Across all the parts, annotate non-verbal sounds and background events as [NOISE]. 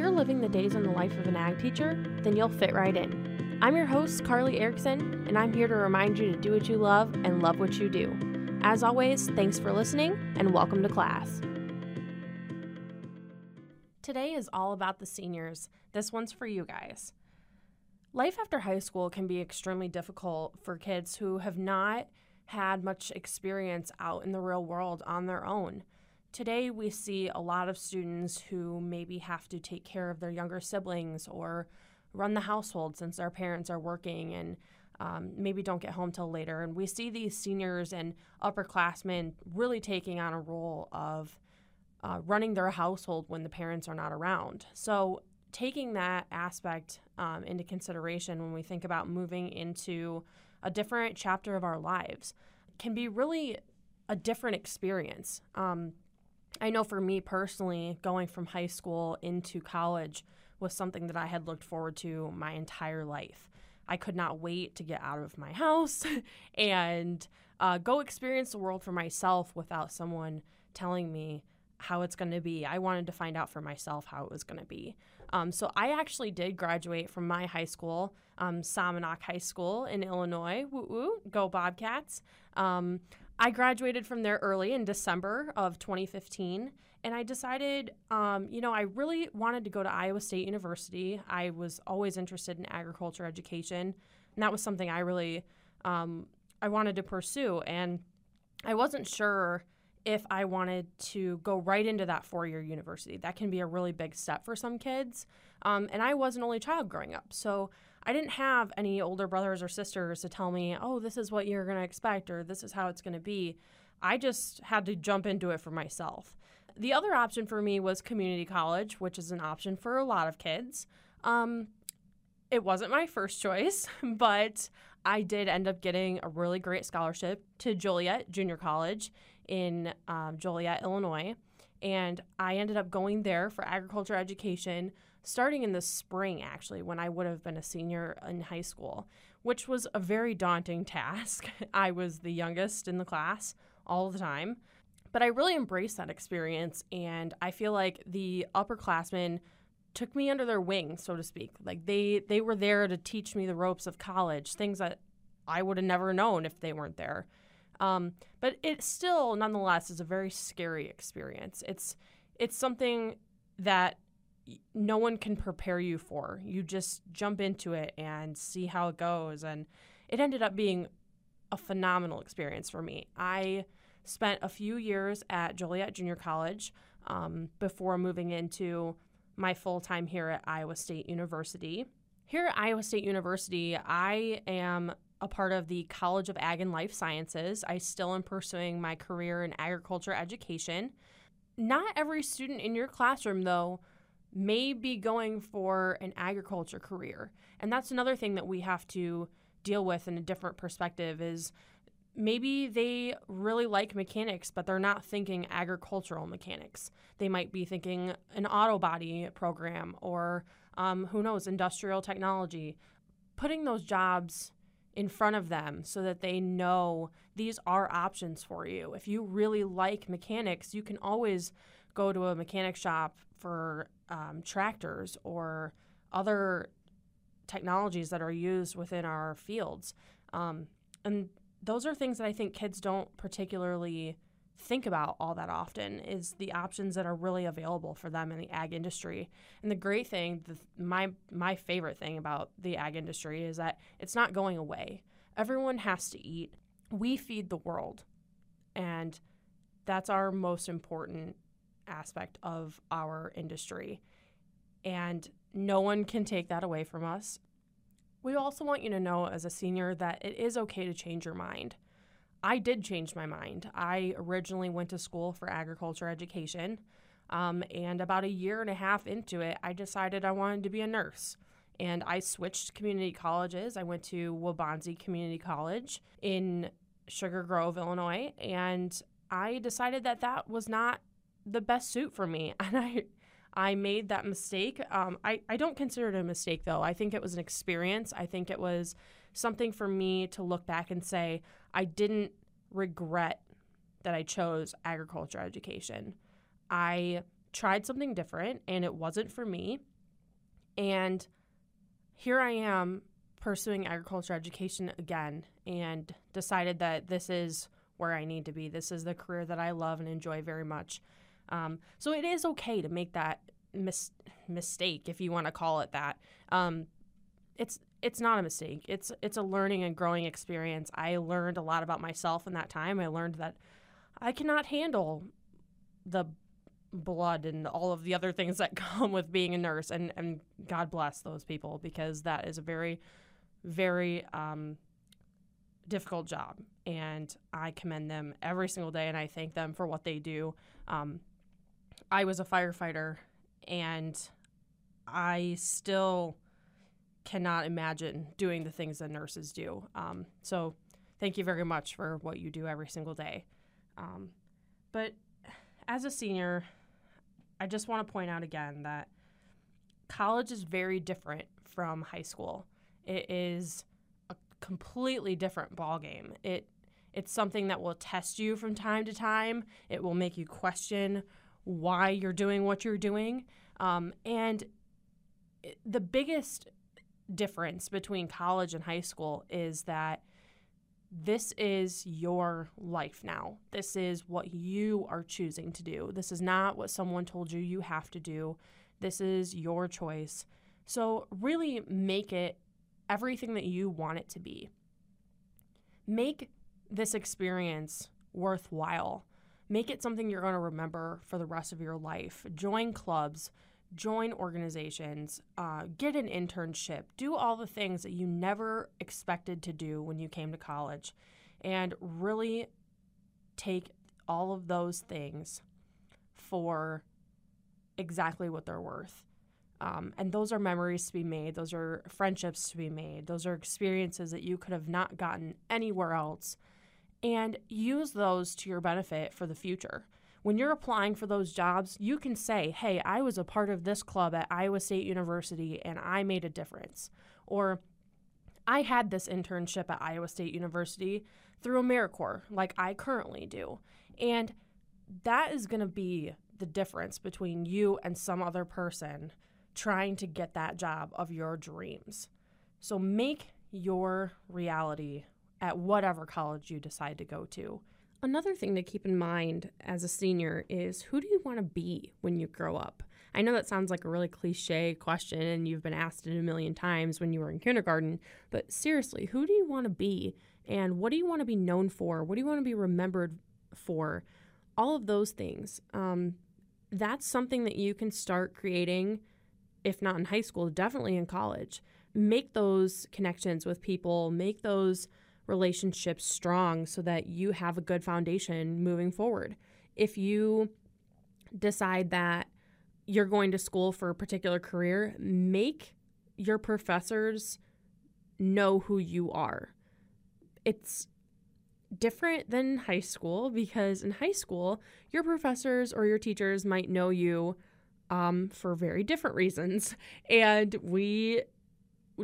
you're living the days in the life of an ag teacher, then you'll fit right in. I'm your host, Carly Erickson, and I'm here to remind you to do what you love and love what you do. As always, thanks for listening and welcome to class. Today is all about the seniors. This one's for you guys. Life after high school can be extremely difficult for kids who have not had much experience out in the real world on their own. Today, we see a lot of students who maybe have to take care of their younger siblings or run the household since their parents are working and um, maybe don't get home till later. And we see these seniors and upperclassmen really taking on a role of uh, running their household when the parents are not around. So, taking that aspect um, into consideration when we think about moving into a different chapter of our lives can be really a different experience. Um, I know for me personally, going from high school into college was something that I had looked forward to my entire life. I could not wait to get out of my house [LAUGHS] and uh, go experience the world for myself without someone telling me how it's going to be. I wanted to find out for myself how it was going to be. Um, so I actually did graduate from my high school, um, Somonauk High School in Illinois. Woo woo, go Bobcats. Um, I graduated from there early in December of 2015, and I decided, um, you know, I really wanted to go to Iowa State University. I was always interested in agriculture education, and that was something I really um, I wanted to pursue. And I wasn't sure if I wanted to go right into that four year university. That can be a really big step for some kids. Um, and I was an only child growing up. So I didn't have any older brothers or sisters to tell me, oh, this is what you're going to expect or this is how it's going to be. I just had to jump into it for myself. The other option for me was community college, which is an option for a lot of kids. Um, it wasn't my first choice, [LAUGHS] but I did end up getting a really great scholarship to Joliet Junior College in um, Joliet, Illinois. And I ended up going there for agriculture education starting in the spring, actually, when I would have been a senior in high school, which was a very daunting [LAUGHS] task. I was the youngest in the class all the time. But I really embraced that experience, and I feel like the upperclassmen took me under their wing, so to speak. Like they they were there to teach me the ropes of college, things that I would have never known if they weren't there. Um, but it still, nonetheless, is a very scary experience. It's it's something that no one can prepare you for. You just jump into it and see how it goes. And it ended up being a phenomenal experience for me. I spent a few years at Joliet Junior College um, before moving into my full time here at Iowa State University. Here at Iowa State University, I am a part of the College of Ag and Life Sciences. I still am pursuing my career in agriculture education. Not every student in your classroom, though, may be going for an agriculture career. And that's another thing that we have to deal with in a different perspective is maybe they really like mechanics, but they're not thinking agricultural mechanics. They might be thinking an auto body program or um, who knows, industrial technology. Putting those jobs in front of them so that they know these are options for you. If you really like mechanics, you can always go to a mechanic shop for um, tractors or other technologies that are used within our fields. Um, and those are things that I think kids don't particularly think about all that often is the options that are really available for them in the ag industry. And the great thing, the, my my favorite thing about the ag industry is that it's not going away. Everyone has to eat. We feed the world. And that's our most important aspect of our industry. And no one can take that away from us. We also want you to know as a senior that it is okay to change your mind. I did change my mind. I originally went to school for agriculture education, um, and about a year and a half into it, I decided I wanted to be a nurse. And I switched community colleges. I went to Waubonsee Community College in Sugar Grove, Illinois, and I decided that that was not the best suit for me. [LAUGHS] And I I made that mistake. Um, I, I don't consider it a mistake, though. I think it was an experience. I think it was something for me to look back and say, I didn't regret that I chose agriculture education. I tried something different and it wasn't for me. And here I am pursuing agriculture education again and decided that this is where I need to be. This is the career that I love and enjoy very much. Um, so it is okay to make that mis- mistake, if you want to call it that. Um, it's it's not a mistake. It's it's a learning and growing experience. I learned a lot about myself in that time. I learned that I cannot handle the blood and all of the other things that [LAUGHS] come with being a nurse and and God bless those people because that is a very very um, difficult job and I commend them every single day and I thank them for what they do. Um, I was a firefighter and I still cannot imagine doing the things that nurses do. Um, so thank you very much for what you do every single day. Um, but as a senior, I just want to point out again that college is very different from high school. It is a completely different ballgame. It it's something that will test you from time to time. It will make you question why you're doing what you're doing. Um, and the biggest difference between college and high school is that this is your life now. This is what you are choosing to do. This is not what someone told you you have to do. This is your choice. So, really make it everything that you want it to be. Make this experience worthwhile. Make it something you're going to remember for the rest of your life. Join clubs, join organizations, uh, get an internship, do all the things that you never expected to do when you came to college, and really take all of those things for exactly what they're worth. Um, and those are memories to be made, those are friendships to be made, those are experiences that you could have not gotten anywhere else. And use those to your benefit for the future when you're applying for those jobs, you can say, hey, I was a part of this club at Iowa State University and I made a difference. Or I had this internship at Iowa State University through AmeriCorps, like I currently do. And that is going to be the difference between you and some other person trying to get that job of your dreams. So make your reality at whatever college you decide to go to. Another thing to keep in mind as a senior is who do you want to be when you grow up? I know that sounds like a really cliche question and you've been asked it a million times when you were in kindergarten, but seriously, who do you want to be? And what do you want to be known for? What do you want to be remembered for? All of those things. Um, that's something that you can start creating, if not in high school, definitely in college. Make those connections with people, make those relationships strong so that you have a good foundation moving forward. If you decide that you're going to school for a particular career, make your professors know who you are. It's different than high school because in high school, your professors or your teachers might know you um, for very different reasons. [LAUGHS] And we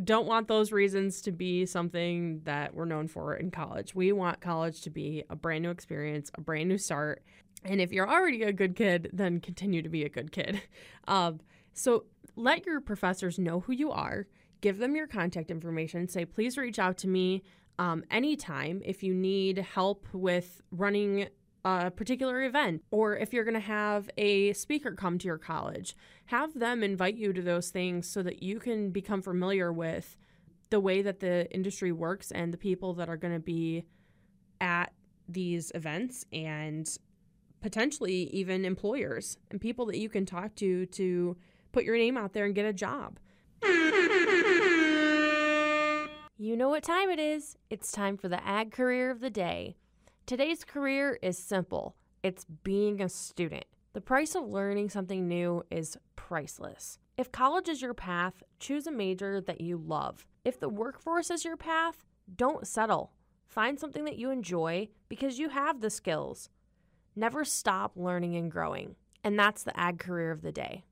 don't want those reasons to be something that we're known for in college. We want college to be a brand new experience, a brand new start. And if you're already a good kid, then continue to be a good kid. [LAUGHS] Um, so let your professors know who you are, give them your contact information, say, please reach out to me um, anytime if you need help with running a particular event, or if you're going to have a speaker come to your college, have them invite you to those things so that you can become familiar with the way that the industry works and the people that are going to be at these events and potentially even employers and people that you can talk to to put your name out there and get a job. You know what time it is. It's time for the ag career of the day. Today's career is simple it's being a student. The price of learning something new is priceless. If college is your path, choose a major that you love. If the workforce is your path, don't settle. Find something that you enjoy because you have the skills. Never stop learning and growing. And that's the ag career of the day.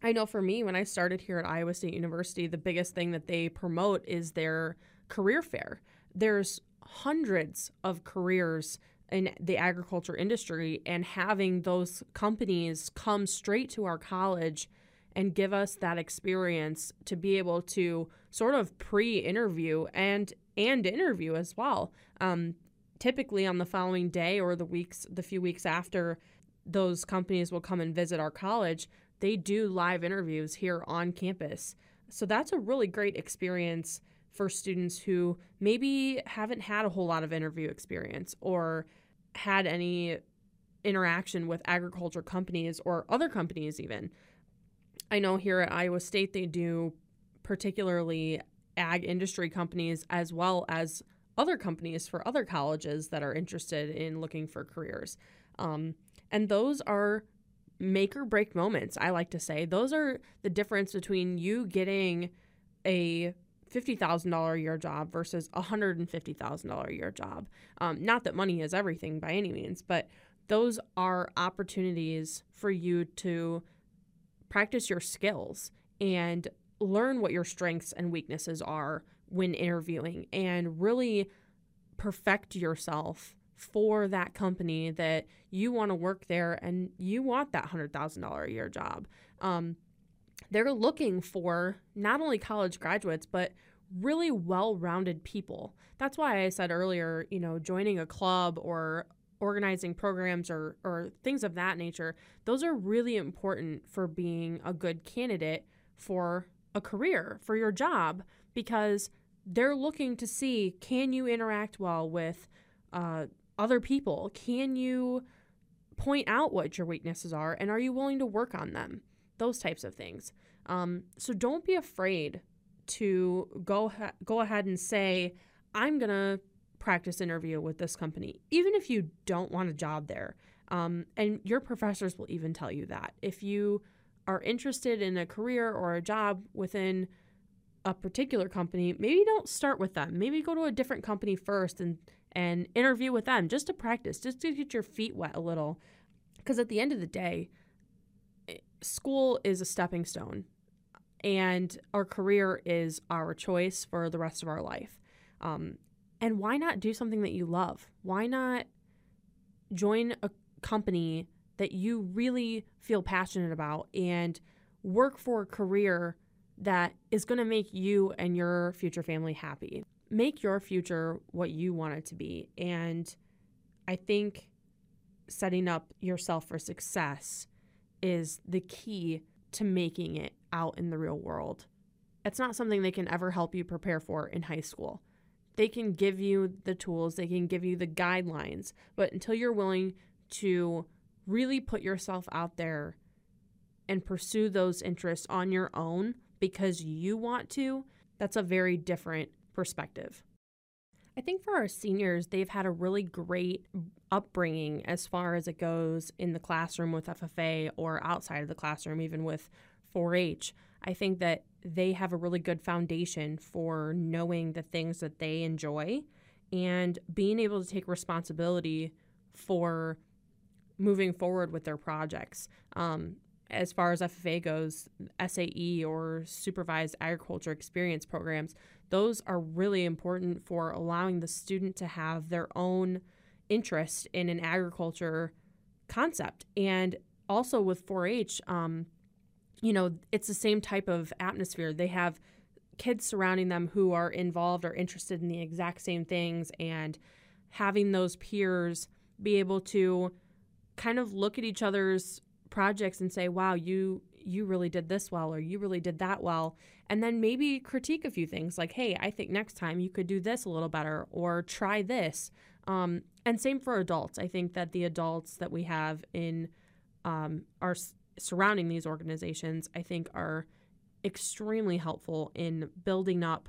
I know for me, when I started here at Iowa State University, the biggest thing that they promote is their career fair. There's hundreds of careers in the agriculture industry and having those companies come straight to our college and give us that experience to be able to sort of pre-interview and and interview as well. Um, typically on the following day or the weeks, the few weeks after those companies will come and visit our college, they do live interviews here on campus. So that's a really great experience for students who maybe haven't had a whole lot of interview experience or had any interaction with agriculture companies or other companies, even. I know here at Iowa State, they do particularly ag industry companies as well as other companies for other colleges that are interested in looking for careers. Um, and those are make or break moments, I like to say. Those are the difference between you getting a $50,000 a year job versus a $150,000 a year job. Um, not that money is everything by any means, but those are opportunities for you to practice your skills and learn what your strengths and weaknesses are when interviewing and really perfect yourself for that company that you want to work there and you want that $100,000 a year job. Um, they're looking for not only college graduates, but really well rounded people. That's why I said earlier, you know, joining a club or organizing programs or, or things of that nature, those are really important for being a good candidate for a career, for your job, because they're looking to see can you interact well with uh, other people? Can you point out what your weaknesses are? And are you willing to work on them? Those types of things. Um, so don't be afraid to go ha- go ahead and say, I'm gonna practice interview with this company, even if you don't want a job there. Um, and your professors will even tell you that if you are interested in a career or a job within a particular company, maybe don't start with them. Maybe go to a different company first and and interview with them just to practice, just to get your feet wet a little. Because at the end of the day, school is a stepping stone, and our career is our choice for the rest of our life. Um, and why not do something that you love? Why not join a company that you really feel passionate about and work for a career that is going to make you and your future family happy? Make your future what you want it to be. And I think setting up yourself for success is the key to making it out in the real world. It's not something they can ever help you prepare for in high school they can give you the tools, they can give you the guidelines, but until you're willing to really put yourself out there and pursue those interests on your own because you want to, that's a very different perspective. I think for our seniors, they've had a really great upbringing as far as it goes in the classroom with FFA or outside of the classroom, even with 4 H. I think that they have a really good foundation for knowing the things that they enjoy and being able to take responsibility for moving forward with their projects. Um, as far as FFA goes, SAE or supervised agriculture experience programs, those are really important for allowing the student to have their own interest in an agriculture concept. And also with 4 H, um, you know, it's the same type of atmosphere. They have kids surrounding them who are involved or interested in the exact same things and having those peers be able to kind of look at each other's projects and say, "Wow, you you really did this well or you really did that well." And then maybe critique a few things like, "Hey, I think next time you could do this a little better or try this." Um, and same for adults. I think that the adults that we have in um, our surrounding these organizations, I think, are extremely helpful in building up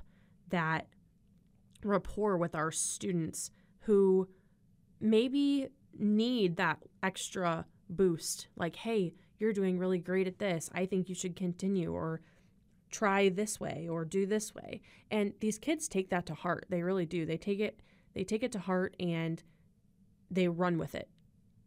that rapport with our students who maybe need that extra boost. Like, hey, you're doing really great at this. I think you should continue, or try this way, or do this way. And these kids take that to heart. They really do. They take it. They take it to heart and they run with it.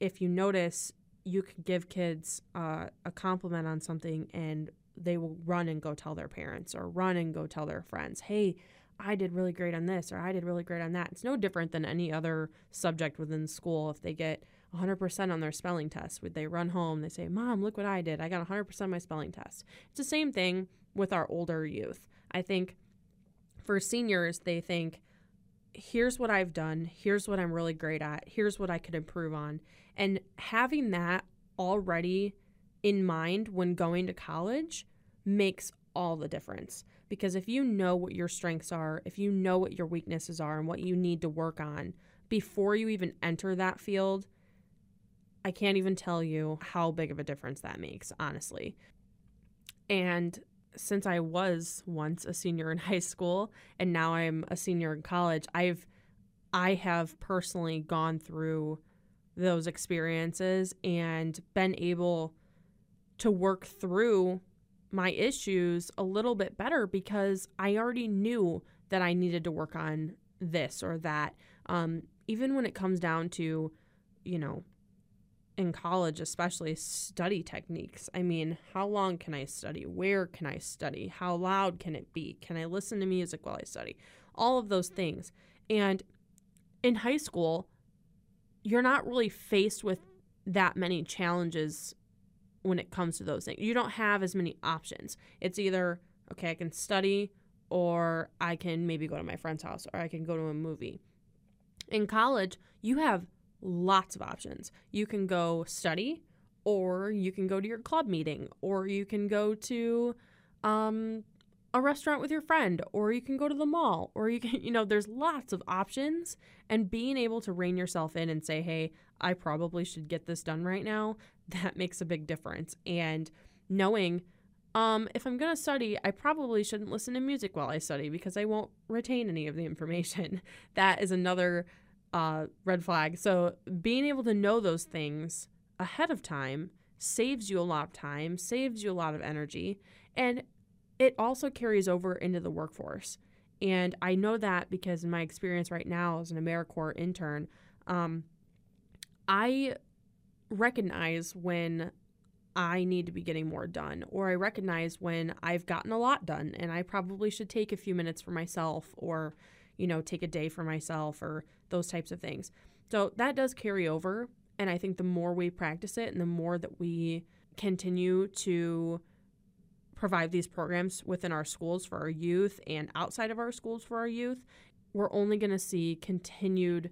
If you notice, you can give kids uh, a compliment on something and they will run and go tell their parents or run and go tell their friends, hey, I did really great on this or I did really great on that. It's no different than any other subject within school. If they get 100% on their spelling test, would they run home? They say, Mom, look what I did. I got 100% on my spelling test. It's the same thing with our older youth. I think for seniors, they think, here's what I've done, here's what I'm really great at, here's what I could improve on. And having that already in mind when going to college makes all the difference. Because if you know what your strengths are, if you know what your weaknesses are and what you need to work on before you even enter that field, I can't even tell you how big of a difference that makes, honestly. And since I was once a senior in [LAUGHS] high school and now I'm a senior in college, I've I have personally gone through those experiences and been able to work through my issues a little bit better because I already knew that I needed to work on this or that. Um, even when it comes down to, you know, in college, especially study techniques. I mean, how long can I study? Where can I study? How loud can it be? Can I listen to music while I study? All of those things. And in high school, you're not really faced with that many challenges when it comes to those things. You don't have as many options. It's either, okay, I can study or I can maybe go to my friend's house or I can go to a movie. In college, you have lots of options. You can go study or you can go to your club meeting or you can go to um, a restaurant with your friend or you can go to the mall or you can [LAUGHS] you know there's lots of options. And being able to rein yourself in and say hey i probably should get this done right now [LAUGHS] that makes a big difference. And knowing um, if i'm going to study i probably shouldn't listen to music while i study because i won't retain any of the information. [LAUGHS] That is another uh, red flag so being able to know those things ahead of time saves you a lot of time saves you a lot of energy and it also carries over into the workforce. And I know that because in my experience right now as an AmeriCorps intern, um, I recognize when I need to be getting more done, or I recognize when I've gotten a lot done and I probably should take a few minutes for myself, or, you know, take a day for myself, or those types of things. So that does carry over. And I think the more we practice it and the more that we continue to provide these programs within our schools for our youth and outside of our schools for our youth, we're only going to see continued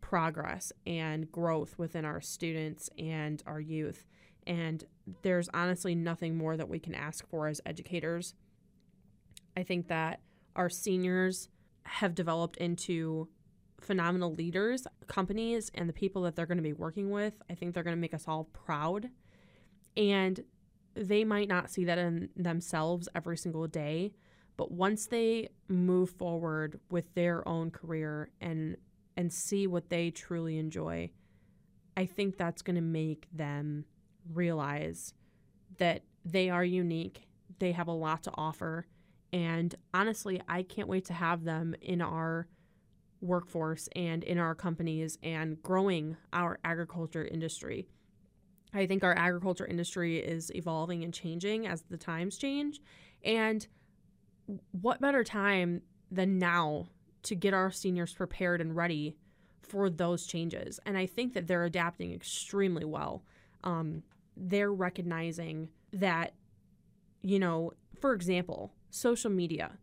progress and growth within our students and our youth. And there's honestly nothing more that we can ask for as educators. I think that our seniors have developed into phenomenal leaders, companies, and the people that they're going to be working with. I think they're going to make us all proud. And they might not see that in themselves every single day, but once they move forward with their own career and and see what they truly enjoy, I think that's going to make them realize that they are unique, they have a lot to offer, and honestly, I can't wait to have them in our workforce and in our companies and growing our agriculture industry. I think our agriculture industry is evolving and changing as the times change. And what better time than now to get our seniors prepared and ready for those changes? And I think that they're adapting extremely well. Um, they're recognizing that, you know, for example, social media,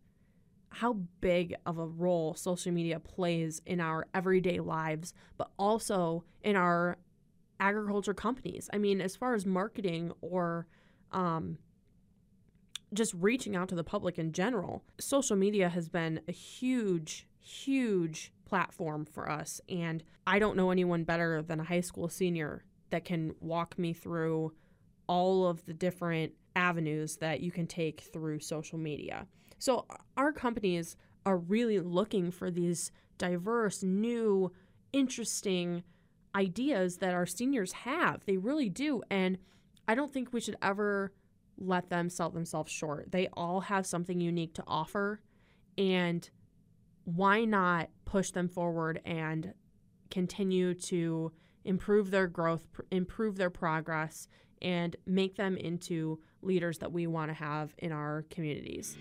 how big of a role social media plays in our everyday lives, but also in our agriculture companies. I mean, as far as marketing or um, just reaching out to the public in general, social media has been a huge, huge platform for us. And I don't know anyone better than a high school senior that can walk me through all of the different avenues that you can take through social media. So, our companies are really looking for these diverse, new, interesting, ideas that our seniors have. They really do. And I don't think we should ever let them sell themselves short. They all have something unique to offer. And why not push them forward and continue to improve their growth, improve their progress, and make them into leaders that we want to have in our communities?